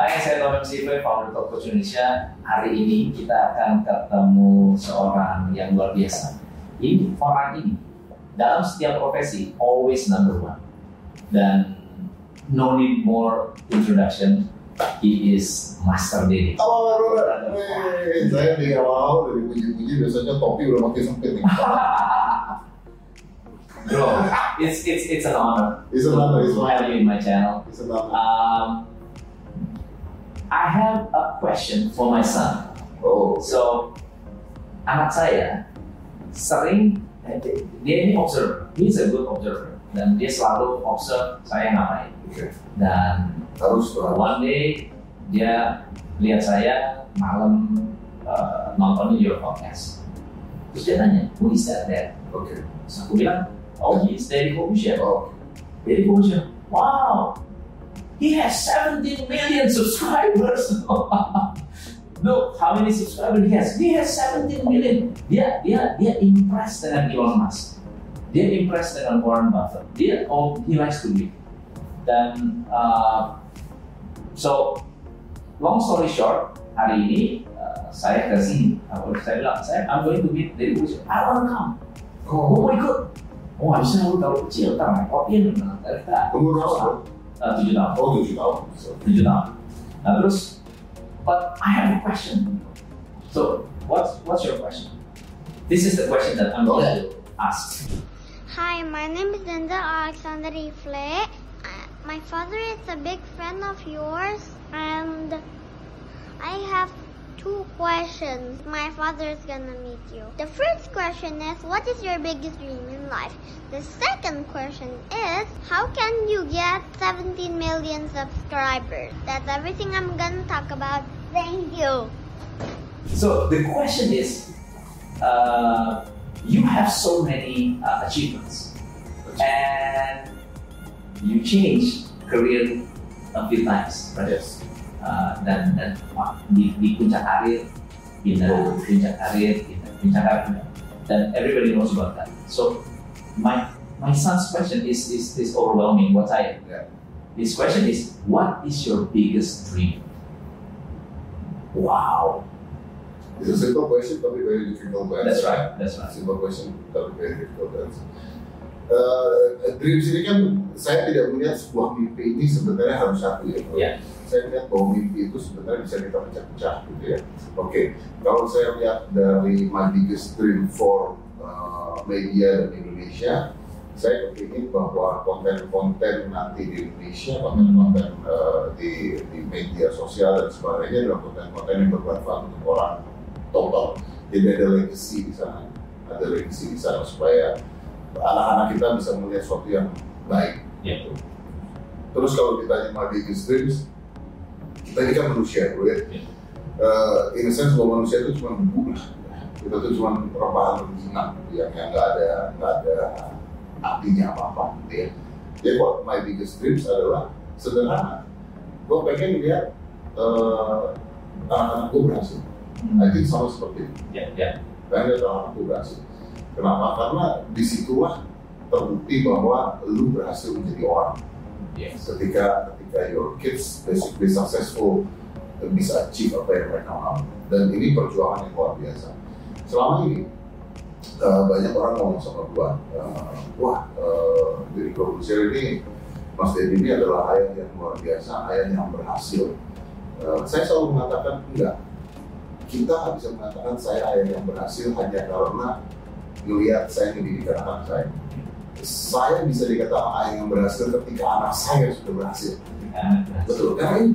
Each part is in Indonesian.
Hai, saya Tom MCV, founder Top Coach Indonesia. Hari ini kita akan ketemu seorang yang luar biasa. Ini orang ini dalam setiap profesi always number one. Dan no need more introduction. He is Master Dedi. Halo, halo, saya di awal dari puji-puji biasanya topi udah makin sempit nih. Bro, it's it's it's an honor It's an honor, it's to an have honor. you in my channel. It's an honor. Um, I have a question for my son. Oh, So, anak saya sering eh, dia ini observer, he's a good observer dan dia selalu observe saya ngapain. oke. Dan tuh. one day dia lihat saya malam uh, nontonin your podcast. Terus dia tanya, who is that? Oke. Terus aku bilang, oh he's Daddy Corbusier. Oh, Daddy Corbusier, wow, he has 17 million subscribers. Look how many subscribers he has. He has 17 million. Dia dia dia impressed dengan Elon Musk. Dia impressed dengan Warren Buffett. Dia oh he likes to read. Dan uh, so long story short, hari ini uh, saya ke sini. Aku saya bilang saya I'm going to meet Daddy Corbusier. I want to come. oh. Oh my god. Oh harusnya lu kalau kecil, tak main kopi dari Uh, tujuh tahun. Oh, tujuh tahun. So, tujuh tahun. Nah terus, but I have a question. So, what's what's your question? This is the question that I'm going to ask. Hi, my name is Linda Alexander Ifle. Uh, My father is a big fan of yours, and I have two questions. My father is gonna meet you. The first question is, what is your biggest dream in life? The second question is, how can you get 17 million subscribers? That's everything I'm gonna talk about. Thank you. So the question is, uh, you have so many uh, achievements, and you change career a few times, right? yes. Uh, dan dan uh, di, di puncak karir pindah puncak karir pindah puncak karir dan everybody knows about that so my my son's question is is, is overwhelming what I Yeah. his question is what is your biggest dream wow It's a simple question, tapi very difficult to answer. that's right that's right Simple question, tapi very difficult to answer. Uh, dreams ini kan saya tidak melihat sebuah mimpi ini sebenarnya harus satu ya. Yeah. Saya melihat bahwa mimpi itu sebenarnya bisa kita pecah-pecah gitu ya. Oke, kalau saya lihat dari my biggest dream for uh, media dan Indonesia, saya kepingin bahwa konten-konten nanti di Indonesia, konten-konten uh, di, di media sosial dan sebagainya adalah konten-konten yang bermanfaat untuk orang total. Jadi ada legacy di sana, ada legacy di sana supaya anak-anak kita bisa melihat sesuatu yang baik. Ya. Gitu. Terus kalau ditanya biggest dreams, kita ini kan manusia, bro ya. Ya. Uh, in a sense bahwa manusia itu cuma debu lah. Kita tuh cuma rebahan rengginang yang yang nggak ada nggak ada artinya apa-apa gitu ya. Jadi what my biggest dreams adalah sederhana. Gue pengen lihat uh, anak-anak gue berhasil. I think sama seperti itu. ya ya Pengen lihat anak-anak gue berhasil. Kenapa? Karena di situlah terbukti bahwa lu berhasil menjadi orang. Yes. Ketika ketika your kids basically successful bisa achieve apa yang mereka mau. Dan ini perjuangan yang luar biasa. Selama ini uh, banyak orang ngomong sama gua uh, wah uh, Deddy Corbuzier ini Mas Deddy ini adalah ayah yang luar biasa ayah yang berhasil. Uh, saya selalu mengatakan enggak. Kita nggak bisa mengatakan saya ayah yang berhasil hanya karena melihat saya mendidik anak saya saya bisa dikatakan ayah yang berhasil ketika anak saya sudah berhasil. Betul, karena ini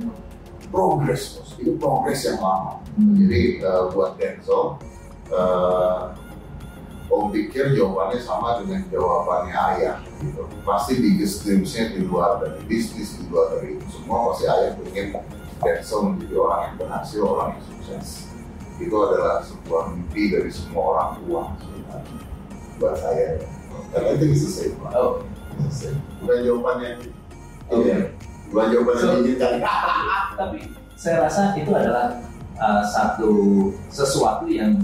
progres, bos. Itu progres yang lama. Jadi eh, buat Denzel, eh, Om pikir jawabannya sama dengan jawabannya ayah. Gitu. Pasti biggest dreams-nya di luar dari bisnis, di luar dari itu semua. Pasti ayah ingin Denzel menjadi orang yang berhasil, orang yang sukses. Itu adalah sebuah mimpi dari semua orang tua sebenarnya. Buat saya. ya. Karena itu bisa Pak. oh. Bukan jawaban yang ini ya. Bukan jawaban yang So- diinginkan. tapi saya rasa itu adalah uh, satu sesuatu yang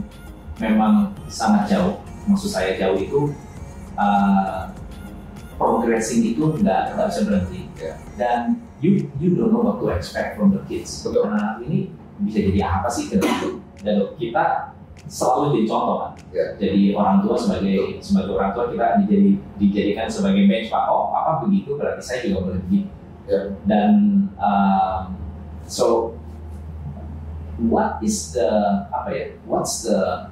memang sangat jauh. Maksud saya jauh itu uh, progressing itu nggak nggak bisa berhenti. Ya. Dan you you don't know what to expect from the kids. Betul. Karena ini bisa jadi apa sih ke depan? Dan kita selalu jadi contoh kan. Ya. Jadi orang tua sebagai sebagai orang tua kita dijadi, dijadikan sebagai benchmark. Oh, apa begitu berarti saya juga boleh begitu. Ya. Dan um, so what is the apa ya? What's the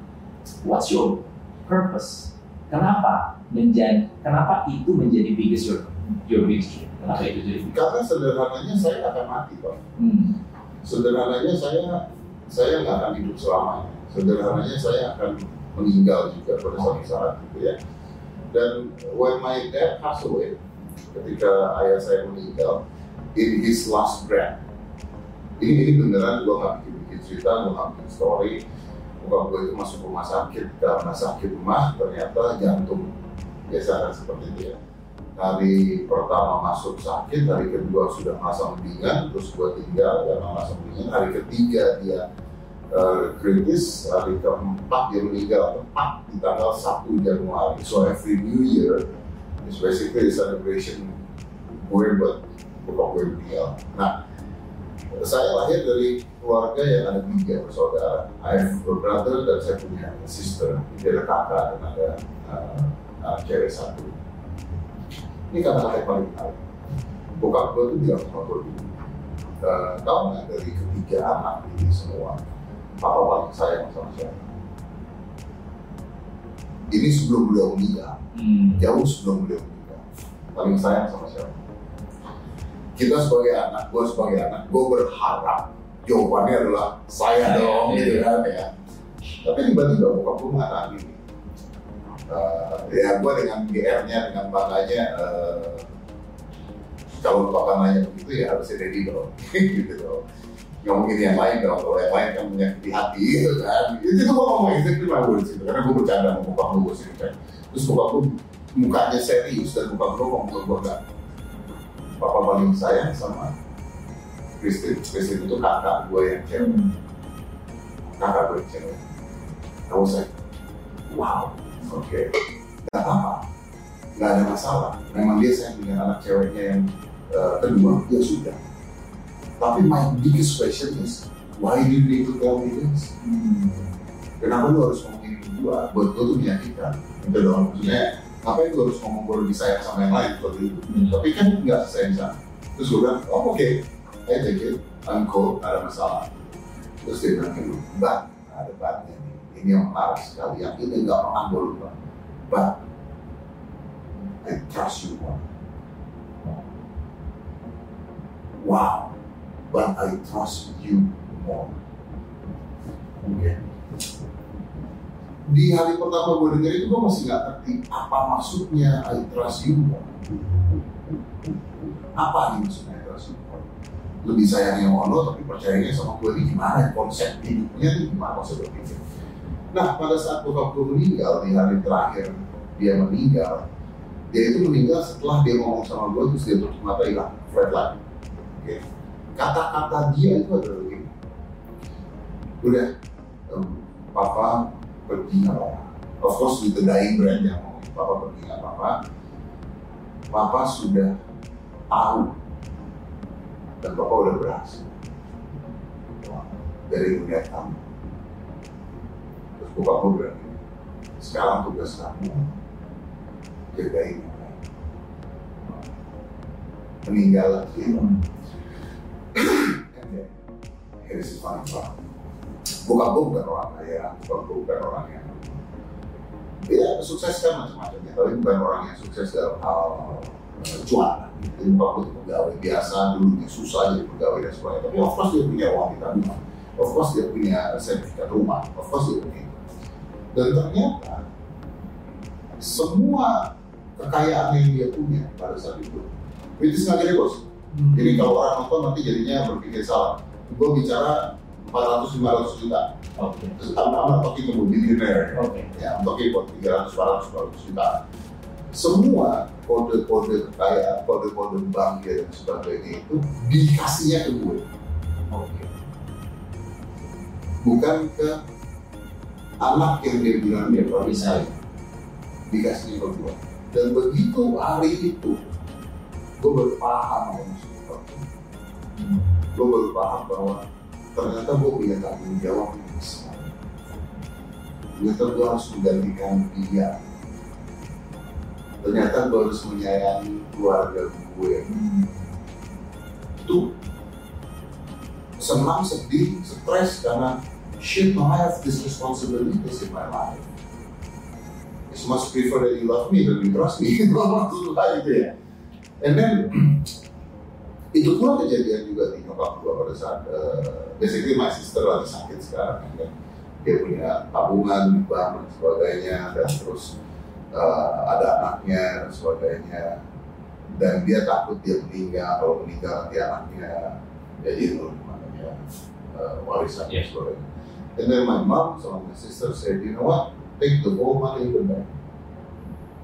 what's your purpose? Kenapa menjadi kenapa itu menjadi biggest your your biggest? Kenapa itu jadi biggest? Karena sederhananya saya akan mati, Pak. Hmm. Sederhananya saya saya nggak akan hidup selamanya. Sederhananya saya akan meninggal juga pada suatu saat gitu ya. Dan when my dad passed away, ketika ayah saya meninggal, in his last breath, ini ini beneran gue nggak bikin bikin cerita, gue nggak bikin story. Bokap gue itu masuk rumah sakit karena sakit rumah, ternyata jantung biasa kan seperti itu ya. Hari pertama masuk sakit, hari kedua sudah merasa mendingan, terus gue tinggal karena merasa mendingan. Hari ketiga dia kritis, hari keempat dia meninggal tepat di tanggal 1 Januari. So every New Year is basically a celebration gue buat bokap gue meninggal. Nah, saya lahir dari keluarga yang ada tiga bersaudara. I have a brother dan saya punya sister. Dia ada kakak dan ada uh, anak cewek satu. Ini kata-kata yang paling menarik. Bokap gue tuh bilang sama gue dulu, uh, tahu nggak dari ketiga anak ini semua, papa paling sayang sama siapa? Ini sebelum beliau meninggal, Hmm. jauh sebelum beliau meninggal. Paling sayang sama siapa? Kita sebagai anak, gue sebagai anak, gue berharap jawabannya adalah saya Saya, dong, iya. gitu kan ya. Tapi tiba-tiba bokap gue mengatakan gini, Eh, ya gue dengan GR-nya, dengan bangganya, eh, kalau bapak nanya begitu ya harusnya ready dong, gitu dong. Nggak mungkin yang lain dong, kalau yang lain kan menyakiti hati gitu kan. Itu gue ngomong exactly my words gitu, karena gue bercanda sama bokap gue sih kan. Terus bokap gue mukanya serius dan bokap gue ngomong ke gue enggak. Bapak paling sayang sama Christine. Christine itu kakak gue yang cewek. Hmm. Kakak gue yang cewek. Kamu saya, wow, oke. Gak apa-apa. Gak ada masalah. Memang dia sayang dengan anak ceweknya yang eh, kedua, ya sudah. Tapi my biggest question is, why do you need to tell me this? Hmm. Kenapa lu harus ngomongin gua? Buat gua tuh menyakitkan. Gitu dong. Maksudnya, ngapain lu harus ngomong gua lebih sayang sama yang lain seperti itu? Hmm. Tapi kan nggak sayang sama. Terus gua bilang, oh oke, I take it, I'm cool, ada masalah. Terus dia bilang gua, Mbak, ada batnya nih. Ini yang menarik sekali, yang ini nggak pernah gua lupa. I trust you. Wow, but I trust you more. Oke. Di hari pertama gue denger itu gue masih nggak ngerti apa maksudnya I trust you more. Apa nih maksudnya I trust you more? Lebih sayangnya sama lo tapi percayanya sama gue ini gimana konsep hidupnya ini gimana konsep berpikir. Nah pada saat bokap gue meninggal di hari terakhir dia meninggal, dia itu meninggal setelah dia ngomong sama gue terus dia tutup mata hilang, flat line. Oke. Kata-kata dia itu adalah begini. Udah, em, papa pergi nggak apa-apa. Of course with the dying brand yang papa pergi nggak apa-apa. Papa sudah tahu dan papa udah berhasil dari dunia kamu. Terus bokap gue bilang, sekarang tugas kamu jagain yang. Meninggal lagi. Then, here's part. Bokap gue bukan orang kaya, bokap gue bukan orang yang dia sukses kan macam-macam ya, tapi bukan orang yang sukses dalam hal cuan. Jadi bokap gue pegawai biasa, dulu dia susah jadi pegawai dan sebagainya. Tapi of course dia punya uang di tabungan, of course dia punya sertifikat rumah, of course dia punya. Dan ternyata semua kekayaan yang dia punya pada saat itu, itu nggak gede bos. Jadi kalau orang nonton nanti jadinya berpikir salah. Gue bicara 400-500 juta. Oke. Terus I'm not talking about billionaire. Oke. Ya, I'm talking about 300, 400, 400 juta. Semua kode-kode kekayaan, kode-kode bank dan sebagainya itu dikasihnya ke gue. Oke. Bukan ke anak yang dia bilang dia Bisa. dikasih ke gue. Dan begitu hari itu, gue baru gue baru paham bahwa ternyata gue punya tanggung jawab yang besar ternyata gue harus menggantikan dia. Ternyata gue harus menyayangi keluarga gue. Itu senang sedih stres karena shit now I have this responsibilities in my life. It's much prefer that you love me than you trust me. Maksud gue gitu ya. And then itu pun kejadian juga di nyokap gue pada saat uh, basically my sister lagi sakit sekarang kan dia punya tabungan bank dan sebagainya dan terus uh, ada anaknya dan sebagainya. Dan dia takut dia meninggal kalau meninggal nanti anaknya jadi itu namanya uh, warisan dan Yes. sebagainya. And then my mom sama my sister said you know what? Take the whole money in the bank.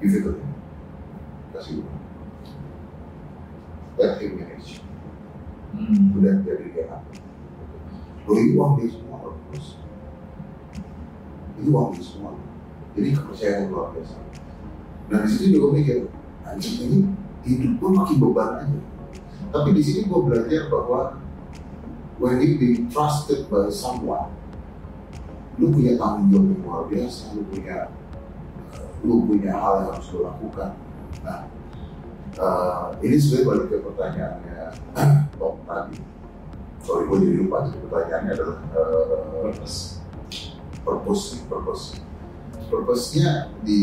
Give it to him kasih gue him manage Hmm. udah jadi dia apa? Lo ini uang dia semua loh terus ini uang dia semua jadi kepercayaan yang luar biasa. Nah di situ juga mikir anjing ini hidup gue makin beban aja. Tapi di sini gue belajar bahwa when you be trusted by someone lu punya tanggung jawab yang luar biasa lu punya lu punya hal yang harus lu lakukan. Nah uh, ini sebenarnya balik ke pertanyaannya Tom tadi sorry gue jadi lupa jadi pertanyaannya adalah uh, Purpose. purpose purpose purpose-nya di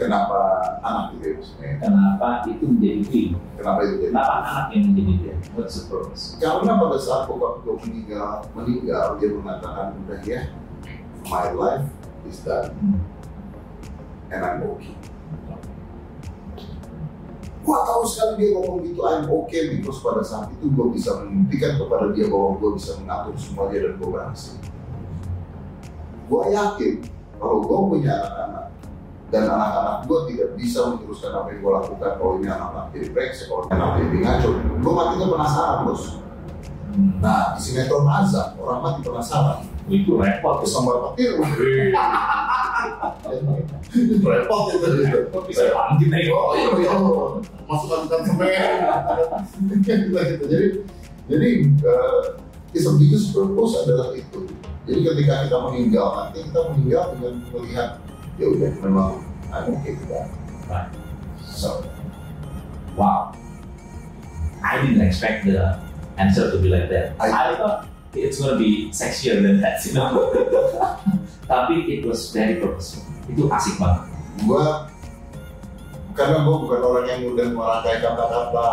kenapa anak gitu ya maksudnya Kenapa itu menjadi dream? kenapa itu jadi Kenapa anak yang menjadi dream? What's the purpose? karena pada saat bokap gue meninggal meninggal dia mengatakan udah ya my life is done and I'm okay Gua tahu sekali dia ngomong gitu I'm okay because pada saat itu gue bisa membuktikan kepada dia bahwa gue bisa mengatur semua dia dan gue berhasil. Gue yakin kalau gue punya anak-anak dan anak-anak gue tidak bisa meneruskan apa yang gue lakukan kalau ini anak-anak jadi brengsek kalau ini anak jadi ngaco gue matinya penasaran bos. Nah di sinetron azab orang mati penasaran. Itu repot. terus sama petir repot itu. Bisa bangkit nih? oh iya iya masukkan ikan semen gitu gitu jadi jadi uh, is a biggest purpose adalah itu jadi ketika kita meninggal nanti kita meninggal dengan melihat ya udah memang I'm okay with that Right. so Wow. I didn't expect the answer to be like that. I- I, thought it's gonna be sexier than that, you know. Tapi it was very purposeful. Itu asik banget. gua karena gua bukan orang yang mudah merangkai kata-kata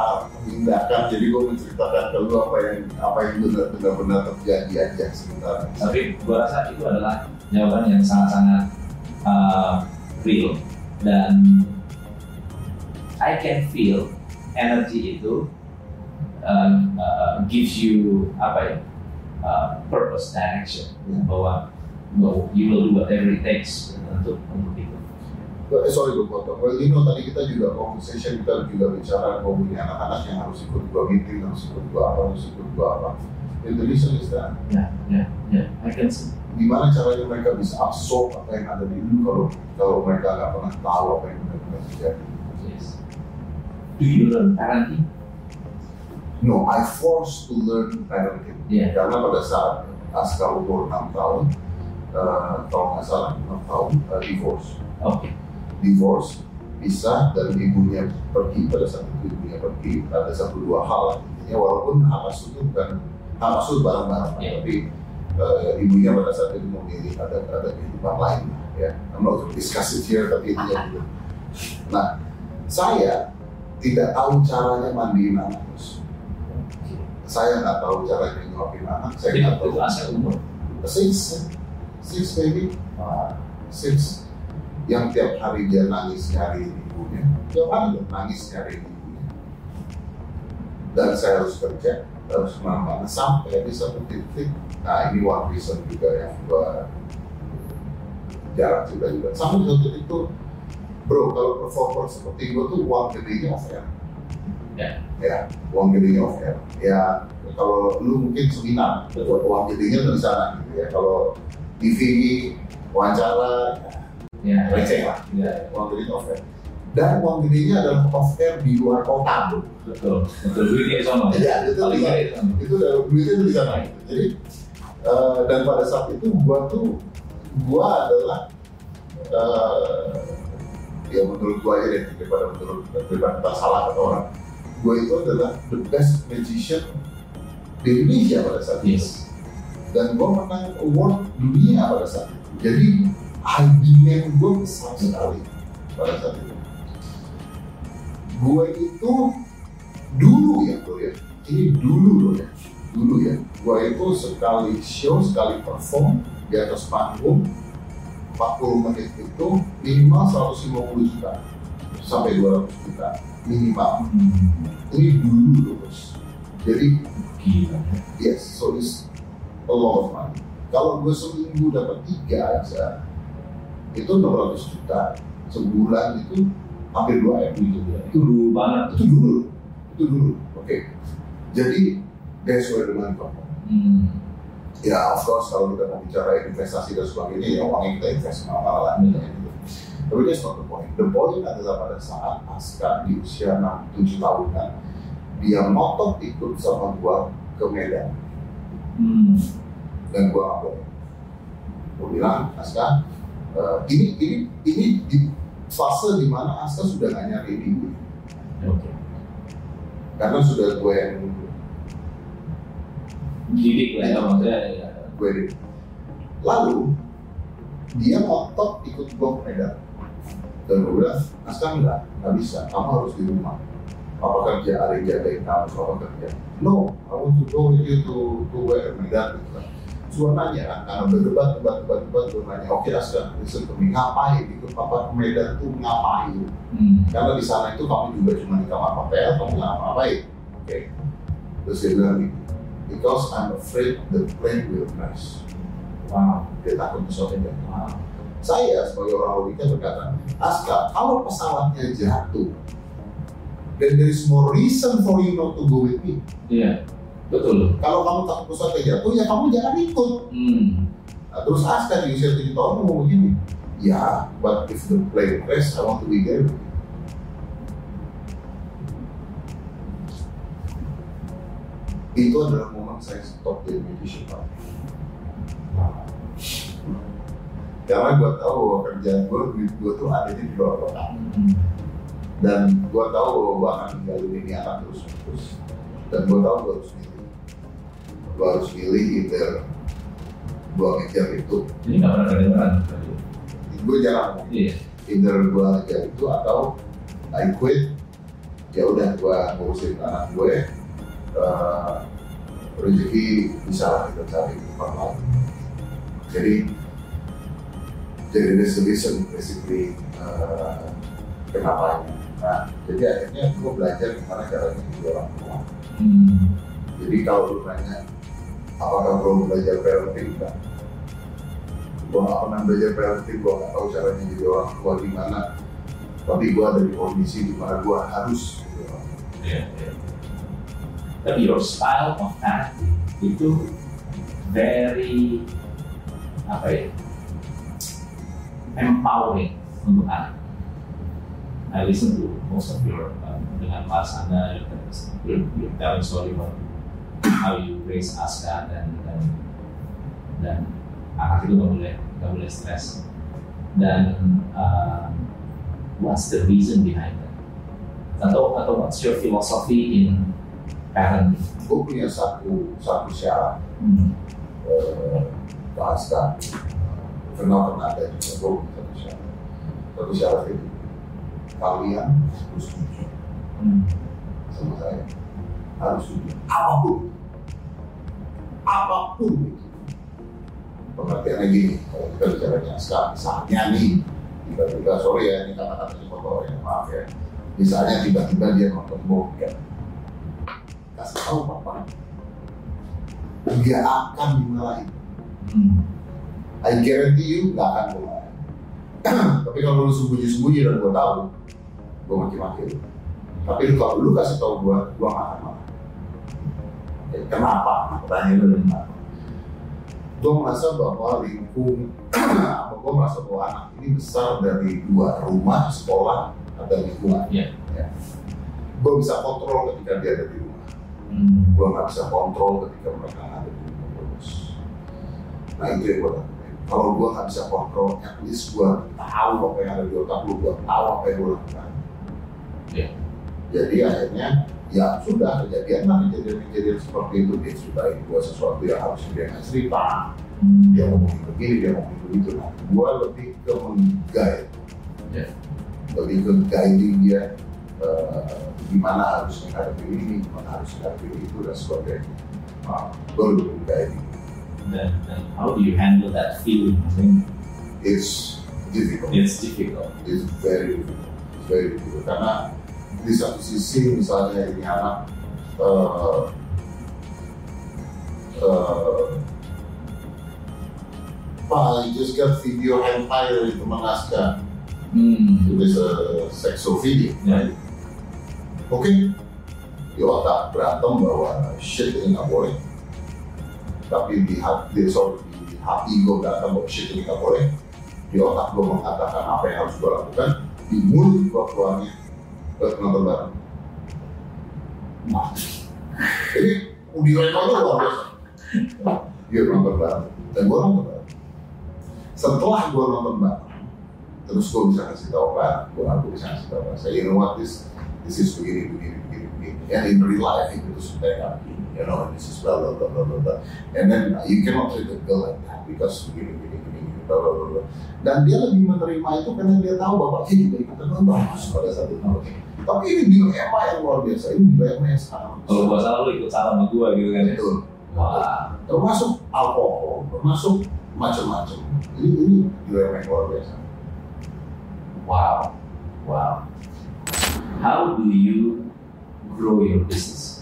menindakkan jadi gua menceritakan ke lu apa yang apa yang benar- benar-benar terjadi aja sebenarnya Tapi gua rasa itu adalah jawaban yang sangat-sangat uh, real. Dan I can feel energi itu uh, uh, gives you apa ya uh, purpose direction. Bahwa bahwa you will do whatever it takes untuk untuk itu. Eh, sorry gue potong. Well, you know tadi kita juga conversation kita juga bicara gue punya anak-anak yang harus ikut gua meeting, harus ikut gua apa, harus ikut gua apa. Reason is that Ya, ya, ya. I can see. gimana caranya mereka bisa absorb apa yang ada di dulu kalau kalau mereka nggak pernah tahu apa yang benar-benar terjadi. Yes. Do you learn parenting? No, I forced to learn parenting. Iya. Karena pada saat Aska umur 6 tahun, eh, kalau nggak salah 6 tahun, eh, divorce. Oke. Divorce pisah dan ibunya pergi pada saat itu ibunya pergi. Ada satu dua hal intinya walaupun hak asuhnya bukan hak asuh bareng-bareng Iya. tapi eh, ibunya pada saat itu memilih ada ada kehidupan lain ya. I'm not discuss it here tapi itu gitu. Nah saya tidak tahu caranya mandiin anak terus saya nggak tahu caranya nyuapin anak saya nggak itu tahu. umur. six six baby six yang tiap hari dia nangis nyari ibunya. Tiap hari dia nangis nyari ibunya. Dan saya harus kerja harus ke mana-mana. Sampai di satu titik nah ini one reason juga yang gua jarang juga juga. Sampai di satu titik tuh bro kalau performer seperti gua tuh uang gedenya off air. Ya. ya uang gedenya off air. Ya kalau lu mungkin seminar Betul. uang gedenya di sana gitu ya. Kalau TV wawancara Ya, receh. Lah Ya. uang kredit off air. dan uang gedenya adalah off air di luar kota. Bro. betul. Betul duitnya di sana. Iya, itu di sana. itu duitnya itu di sana. Jadi eh, dan pada saat itu gua tuh gua adalah eh, ya menurut gua aja deh daripada menurut daripada kita salah kata orang gua itu adalah the best magician di Indonesia pada saat itu. Yes. Dan gua menang award dunia pada saat itu. Jadi demand gua besar sekali pada saat itu. Gue itu dulu ya bro ya. Ini dulu loh ya. Dulu ya. Gue itu sekali show sekali perform di atas panggung 40 menit itu minimal 150 juta sampai 200 juta minimal. Hmm, ini dulu loh bos. Jadi gila. yes so it's a lot of money. Kalau gue seminggu dapat tiga aja itu 600 juta sebulan itu hampir 2 M gitu ya itu dulu banget itu dulu itu dulu oke jadi that's where the money come from. hmm. ya of course kalau kita mau bicara investasi dan sebagainya ya uangnya kita invest mana lah Hmm. gitu. tapi that's not the point the point adalah pada saat Aska di usia 6-7 tahunan dia ngotot ikut sama gua ke Medan Hmm. dan gua boleh gua bilang Aska eh, ini ini ini di fase di mana Aska sudah nggak nyari gue oke karena sudah gue yang didik lah ya maksudnya ya. gue ini. Lalu dia ngotot ikut gue Medan dan gue bilang, Aska enggak, nggak bisa, kamu harus di rumah. Papa kerja, ada yang jagain kamu, papa kerja. No, I want to go with you to to where Medan gitu Terus gue nanya kan, karena berdebat, debat, debat, debat, gue nanya, oke Aska, listen to me, ngapain ikut papa Medan tuh ngapain? Hmm. Karena di sana itu kamu juga cuma di kamar hotel, kamu nggak ngapain. Oke. Terus dia bilang gitu, because I'm afraid the plane will crash. wow Dia takut pesawatnya jatuh. wow Saya sebagai orang logika berkata, Aska, kalau pesawatnya jatuh, then there is more reason for you not to go with me. iya betul Kalau kamu takut pesawatnya jatuh, ya kamu jangan ikut. hmm. Nah, terus Aska di usia 7 tahun ngomong begini, ya, but if the plane crash, I want to be there. with you." Itu adalah momen saya stop jadi musician, Pak. Karena gue tahu bahwa kerjaan gue, duit gue tuh adanya di luar kota. Hmm. Dan gue tahu bahwa gue akan tinggalin ini akan terus terus. Dan gue tahu gue harus milih. Gue harus milih either gue ngejar itu. jadi nggak pernah kedengeran Gue jarang iya Either gue ngejar itu atau I quit. Ya udah gue ngurusin anak gue. eh, rezeki bisa lah kita cari di tempat lain. Jadi jadi that's the reason basically uh, kenapa nah jadi akhirnya gue belajar gimana caranya jadi orang tua hmm. jadi kalau lu nanya apakah gue belajar parenting enggak gue gak pernah belajar parenting gue gak tahu caranya jadi orang tua gimana tapi gue ada di kondisi di mana gue harus jadi orang tua. Iya, iya. Tapi your style of acting itu very apa ya empowering untuk anak. I listen to most of your um, dengan Mas Anda you're, you're telling story about how you raise Aska dan dan dan anak itu nggak boleh nggak boleh stres dan um, what's the reason behind that? Atau atau what's your philosophy in parenting? Gue punya satu satu syarat. Hmm. eh, bahasa kenal pernah ada juga gue punya satu syarat. Satu syarat itu kalian harus setuju. Hmm. sama saya. Harus setuju. Apa pun apa pun. Pengertiannya gini kalau kita bicaranya sekarang misalnya nih tiba-tiba sorry ya ini kata-kata kotor ya maaf ya. Misalnya tiba-tiba dia nonton bokep kasih tahu papa. Dia akan dimarahin Hmm. I guarantee you gak akan dimarahin tapi kalau lu sembunyi-sembunyi dan gue tahu gue maki-maki lu. Tapi lu kalau lu kasih tahu gue gue gak akan kenapa? Pertanyaan lu kenapa? Gue merasa bahwa lingkung, apa gue merasa bahwa anak ini besar dari dua rumah, sekolah, atau lingkungan. Iya. Ya. Gue bisa kontrol ketika dia ada di rumah. Hmm. Gue nggak bisa kontrol ketika mereka ada di rumah terus. Nah itu yang gue lakukan. Kalau gue nggak bisa kontrol, at least gue tahu apa yang ada di otak lu, gue tahu apa yang gue lakukan. Iya. Jadi akhirnya ya sudah. Kejadian lah kejadian-kejadian seperti itu dia ceritain gue sesuatu yang harus dia nggak cerita. Dia ngomongin begini dia ngomongin begitu. Nah gue lebih ke menggait Ya. lebih ke guiding dia eh, gimana harus menghadapi ini gimana harus menghadapi itu dan sebagainya. Gue lebih ke guiding. Dan how do you handle that feeling? I think it's difficult. It's difficult. it's very difficult. It's very difficult. Karena di satu sisi misalnya ini anak eh, eh, Pak, I just got video dari teman Aska. Hmm. It is a sexual video. Ya. Oke, di otak berantem bahwa shit ini nggak boleh. Tapi di hati, sorry, di hati gue berantem bahwa shit ini nggak boleh. Di otak gue mengatakan apa yang harus gue lakukan. Di mulut gue keluarnya ke nonton bareng. Jadi di rekor itu luar biasa. Dia nonton bareng dan gue nonton bareng. Setelah gue nonton bareng, terus gue bisa kasih tahu pak, gue aku bisa kasih tahu pak, saya you what this this is begini begini begini begini, and in real life itu begini, you know this is blah blah blah blah blah, and then you cannot treat a girl like that because begini dan dia lebih menerima itu karena dia tahu bapaknya juga ikutan nonton pada saat itu. Tapi ini dilema yang luar biasa, ini dilema yang sangat Kalau gua salah lu ikut salah sama gua gitu kan ya. Betul. Wah. termasuk alkohol, termasuk macam-macam. Ini ini dilema yang luar biasa. Wow. Wow. How do you grow your business?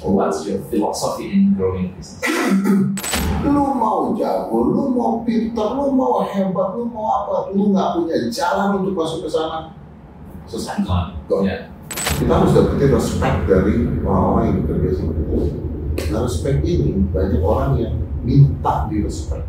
What's your philosophy in growing business? Lu mau jago, lu mau pintar, lu mau hebat, lu mau apa, lu nggak punya jalan untuk masuk ke sana, selesai. Go. Ya. Kita harus dapetin respect dari orang-orang yang bekerja sama kita. Nah, respect ini banyak orang yang minta di respect.